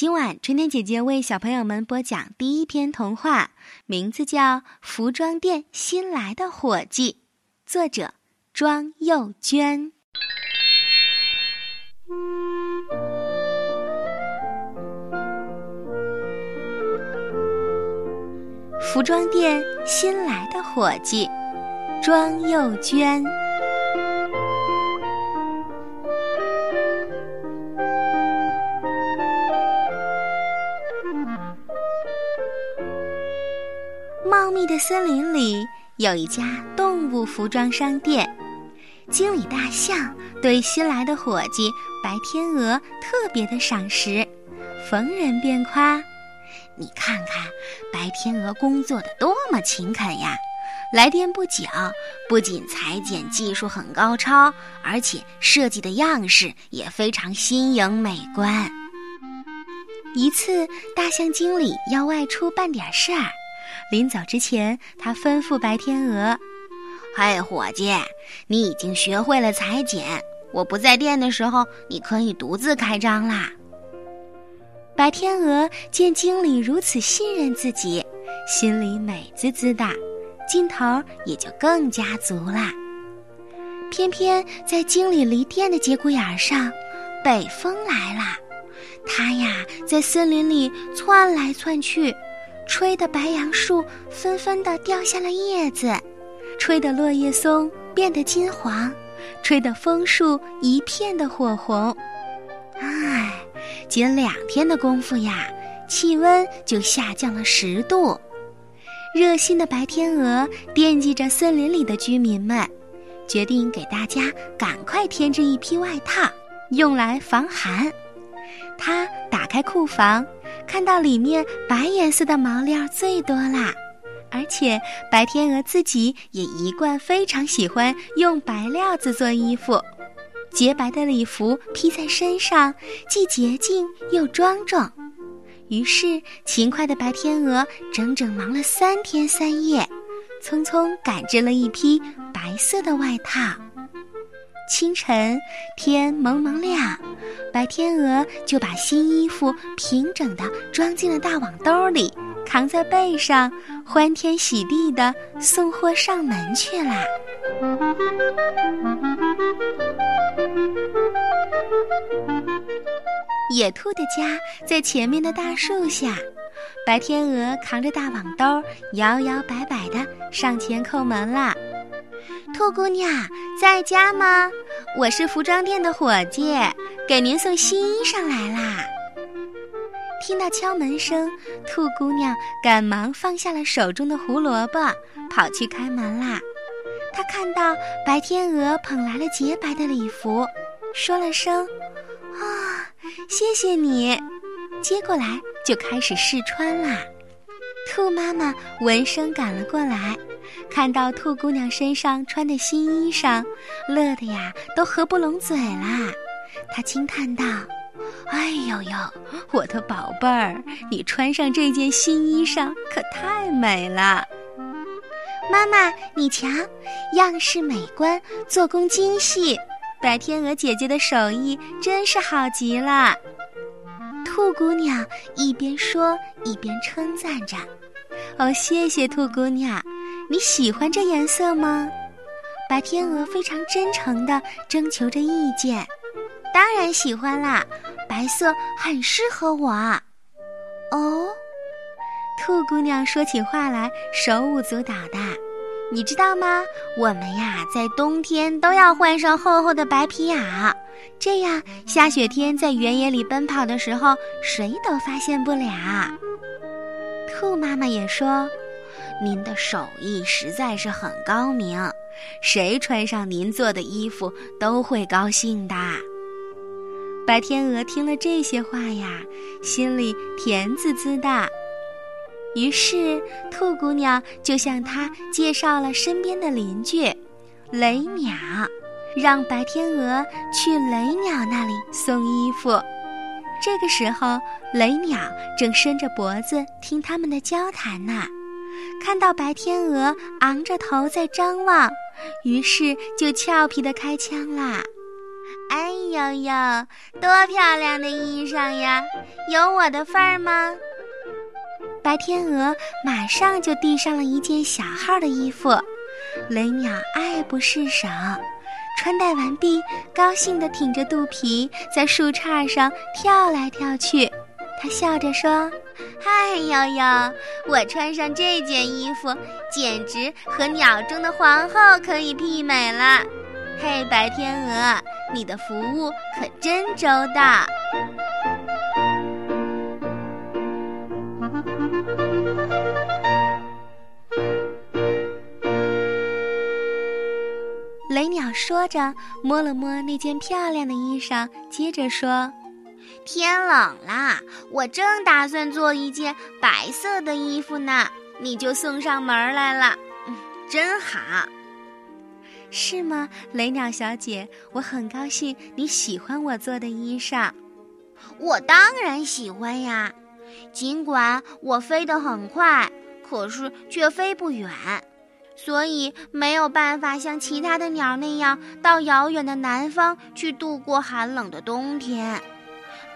今晚春天姐姐为小朋友们播讲第一篇童话，名字叫《服装店新来的伙计》，作者庄幼娟。服装店新来的伙计，庄幼娟。茂密的森林里有一家动物服装商店，经理大象对新来的伙计白天鹅特别的赏识，逢人便夸：“你看看，白天鹅工作的多么勤恳呀！来店不久，不仅裁剪技术很高超，而且设计的样式也非常新颖美观。”一次，大象经理要外出办点事儿。临走之前，他吩咐白天鹅：“嘿，伙计，你已经学会了裁剪，我不在店的时候，你可以独自开张啦。”白天鹅见经理如此信任自己，心里美滋滋的，劲头也就更加足了。偏偏在经理离店的节骨眼上，北风来了，它呀在森林里窜来窜去。吹得白杨树纷纷地掉下了叶子，吹得落叶松变得金黄，吹得枫树一片的火红。唉，仅两天的功夫呀，气温就下降了十度。热心的白天鹅惦记着森林里的居民们，决定给大家赶快添置一批外套，用来防寒。他打开库房。看到里面白颜色的毛料最多啦，而且白天鹅自己也一贯非常喜欢用白料子做衣服，洁白的礼服披在身上，既洁净又庄重。于是，勤快的白天鹅整整忙了三天三夜，匆匆赶制了一批白色的外套。清晨，天蒙蒙亮。白天鹅就把新衣服平整地装进了大网兜里，扛在背上，欢天喜地地送货上门去了。野兔的家在前面的大树下，白天鹅扛着大网兜，摇摇摆摆地上前叩门了。兔姑娘在家吗？我是服装店的伙计。给您送新衣裳来啦！听到敲门声，兔姑娘赶忙放下了手中的胡萝卜，跑去开门啦。她看到白天鹅捧来了洁白的礼服，说了声：“啊，谢谢你。”接过来就开始试穿啦。兔妈妈闻声赶了过来，看到兔姑娘身上穿的新衣裳，乐得呀都合不拢嘴啦。他惊叹道：“哎呦呦，我的宝贝儿，你穿上这件新衣裳可太美了！妈妈，你瞧，样式美观，做工精细，白天鹅姐姐的手艺真是好极了。”兔姑娘一边说一边称赞着：“哦，谢谢兔姑娘，你喜欢这颜色吗？”白天鹅非常真诚地征求着意见。当然喜欢啦，白色很适合我。哦，兔姑娘说起话来手舞足蹈的，你知道吗？我们呀，在冬天都要换上厚厚的白皮袄，这样下雪天在原野里奔跑的时候，谁都发现不了。兔妈妈也说，您的手艺实在是很高明，谁穿上您做的衣服都会高兴的。白天鹅听了这些话呀，心里甜滋滋的。于是，兔姑娘就向他介绍了身边的邻居雷鸟，让白天鹅去雷鸟那里送衣服。这个时候，雷鸟正伸着脖子听他们的交谈呢，看到白天鹅昂着头在张望，于是就俏皮地开枪啦。哎呦呦，多漂亮的衣裳呀！有我的份儿吗？白天鹅马上就递上了一件小号的衣服，雷鸟爱不释手。穿戴完毕，高兴地挺着肚皮在树杈上跳来跳去。他笑着说：“嗨，悠悠，我穿上这件衣服，简直和鸟中的皇后可以媲美了。嘿，白天鹅，你的服务可真周到。”雷鸟说着，摸了摸那件漂亮的衣裳，接着说：“天冷啦，我正打算做一件白色的衣服呢，你就送上门来了，嗯，真好。是吗，雷鸟小姐？我很高兴你喜欢我做的衣裳。我当然喜欢呀，尽管我飞得很快，可是却飞不远。”所以没有办法像其他的鸟那样到遥远的南方去度过寒冷的冬天。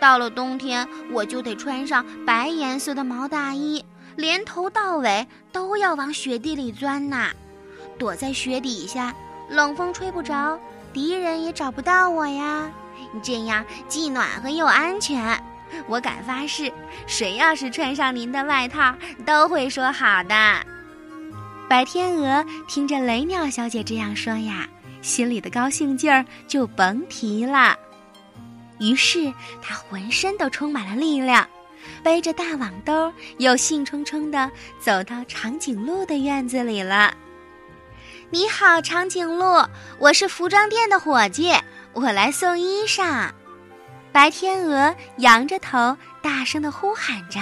到了冬天，我就得穿上白颜色的毛大衣，连头到尾都要往雪地里钻呐。躲在雪底下，冷风吹不着，敌人也找不到我呀。这样既暖和又安全。我敢发誓，谁要是穿上您的外套，都会说好的。白天鹅听着雷鸟小姐这样说呀，心里的高兴劲儿就甭提了。于是它浑身都充满了力量，背着大网兜，又兴冲冲地走到长颈鹿的院子里了。你好，长颈鹿，我是服装店的伙计，我来送衣裳。白天鹅仰着头，大声地呼喊着。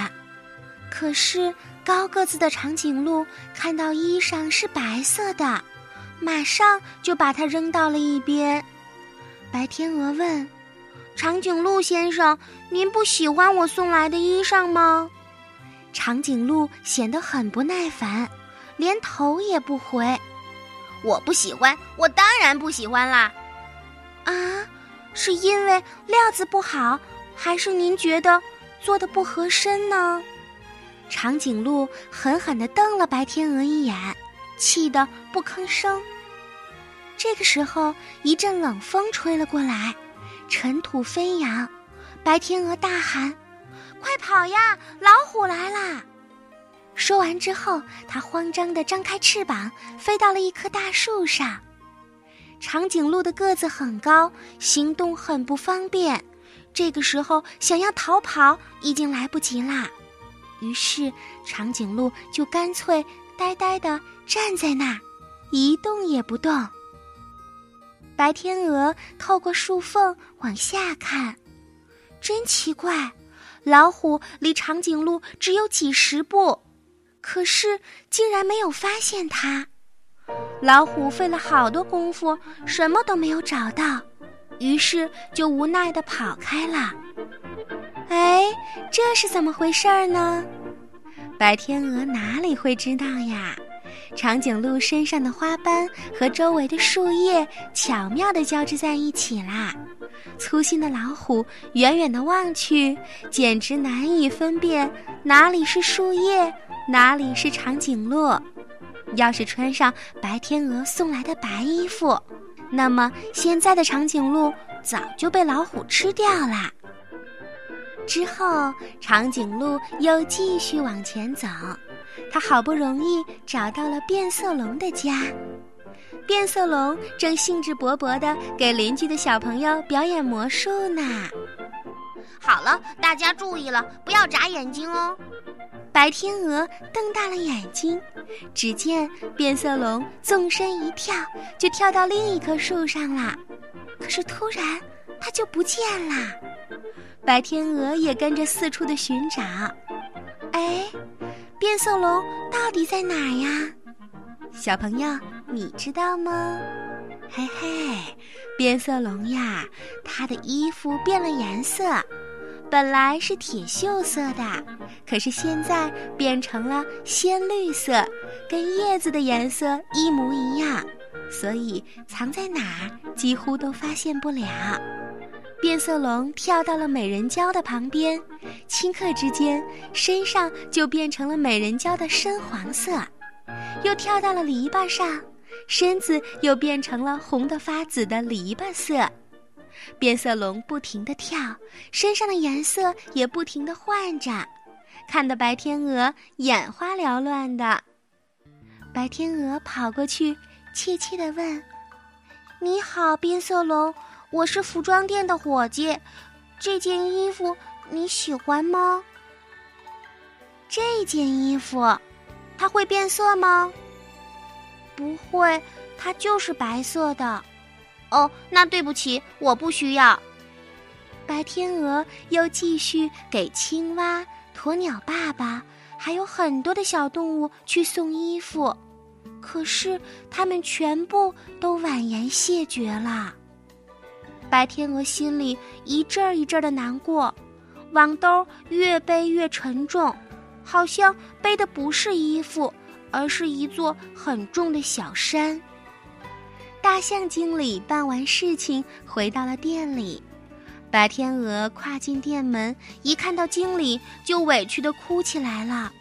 可是。高个子的长颈鹿看到衣裳是白色的，马上就把它扔到了一边。白天鹅问：“长颈鹿先生，您不喜欢我送来的衣裳吗？”长颈鹿显得很不耐烦，连头也不回。“我不喜欢，我当然不喜欢啦！”啊，是因为料子不好，还是您觉得做的不合身呢？长颈鹿狠狠地瞪了白天鹅一眼，气得不吭声。这个时候，一阵冷风吹了过来，尘土飞扬。白天鹅大喊：“快跑呀，老虎来啦！”说完之后，它慌张地张开翅膀，飞到了一棵大树上。长颈鹿的个子很高，行动很不方便。这个时候，想要逃跑已经来不及啦。于是，长颈鹿就干脆呆呆地站在那儿，一动也不动。白天鹅透过树缝往下看，真奇怪，老虎离长颈鹿只有几十步，可是竟然没有发现它。老虎费了好多功夫，什么都没有找到，于是就无奈地跑开了。哎，这是怎么回事儿呢？白天鹅哪里会知道呀？长颈鹿身上的花斑和周围的树叶巧妙地交织在一起啦。粗心的老虎远远地望去，简直难以分辨哪里是树叶，哪里是长颈鹿。要是穿上白天鹅送来的白衣服，那么现在的长颈鹿早就被老虎吃掉了。之后，长颈鹿又继续往前走，它好不容易找到了变色龙的家。变色龙正兴致勃勃地给邻居的小朋友表演魔术呢。好了，大家注意了，不要眨眼睛哦！白天鹅瞪大了眼睛，只见变色龙纵身一跳，就跳到另一棵树上了。可是突然，它就不见了。白天鹅也跟着四处的寻找，哎，变色龙到底在哪儿呀？小朋友，你知道吗？嘿嘿，变色龙呀，它的衣服变了颜色，本来是铁锈色的，可是现在变成了鲜绿色，跟叶子的颜色一模一样，所以藏在哪儿几乎都发现不了。变色龙跳到了美人蕉的旁边，顷刻之间身上就变成了美人蕉的深黄色，又跳到了篱笆上，身子又变成了红得发紫的篱笆色。变色龙不停地跳，身上的颜色也不停地换着，看得白天鹅眼花缭乱的。白天鹅跑过去，怯怯地问：“你好，变色龙，我是服装店的伙计，这件衣服你喜欢吗？这件衣服，它会变色吗？不会，它就是白色的。”哦，那对不起，我不需要。白天鹅又继续给青蛙、鸵鸟爸爸，还有很多的小动物去送衣服，可是他们全部都婉言谢绝了。白天鹅心里一阵儿一阵儿的难过，网兜越背越沉重，好像背的不是衣服，而是一座很重的小山。大象经理办完事情回到了店里，白天鹅跨进店门，一看到经理就委屈的哭起来了。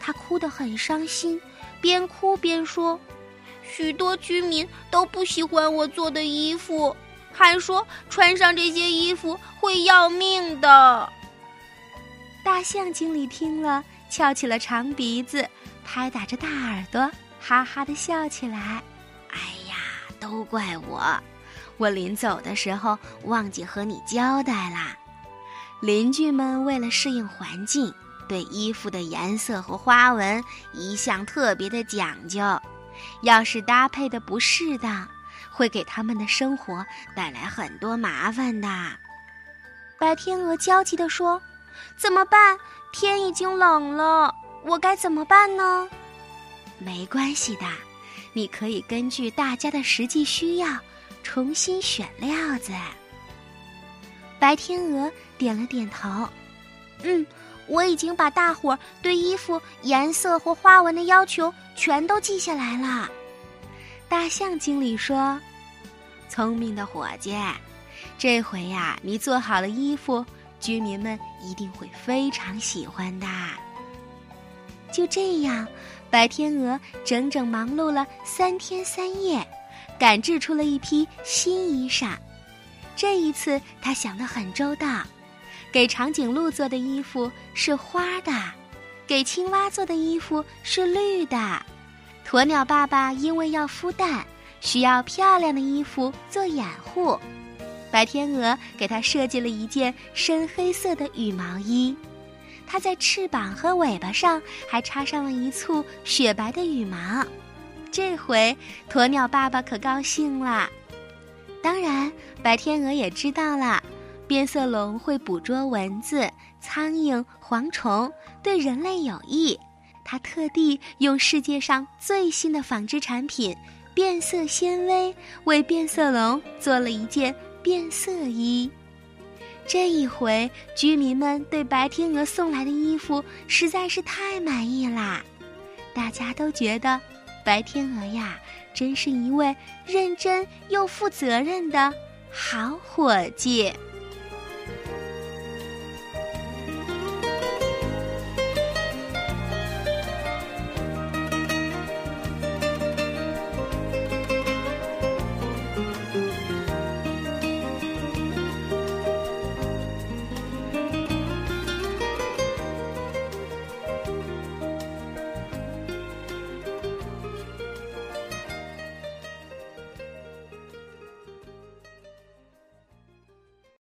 他哭得很伤心，边哭边说：“许多居民都不喜欢我做的衣服，还说穿上这些衣服会要命的。”大象经理听了，翘起了长鼻子，拍打着大耳朵，哈哈的笑起来。哎呀都怪我，我临走的时候忘记和你交代啦。邻居们为了适应环境，对衣服的颜色和花纹一向特别的讲究。要是搭配的不适当，会给他们的生活带来很多麻烦的。白天鹅焦急地说：“怎么办？天已经冷了，我该怎么办呢？”没关系的。你可以根据大家的实际需要，重新选料子。白天鹅点了点头，嗯，我已经把大伙儿对衣服颜色或花纹的要求全都记下来了。大象经理说：“聪明的伙计，这回呀，你做好了衣服，居民们一定会非常喜欢的。”就这样。白天鹅整整忙碌了三天三夜，赶制出了一批新衣裳。这一次，他想得很周到：给长颈鹿做的衣服是花的，给青蛙做的衣服是绿的。鸵鸟爸爸因为要孵蛋，需要漂亮的衣服做掩护，白天鹅给他设计了一件深黑色的羽毛衣。它在翅膀和尾巴上还插上了一簇雪白的羽毛，这回鸵鸟爸爸可高兴了。当然，白天鹅也知道了，变色龙会捕捉蚊子、苍蝇、蝗虫，对人类有益。他特地用世界上最新的纺织产品——变色纤维，为变色龙做了一件变色衣。这一回，居民们对白天鹅送来的衣服实在是太满意啦！大家都觉得，白天鹅呀，真是一位认真又负责任的好伙计。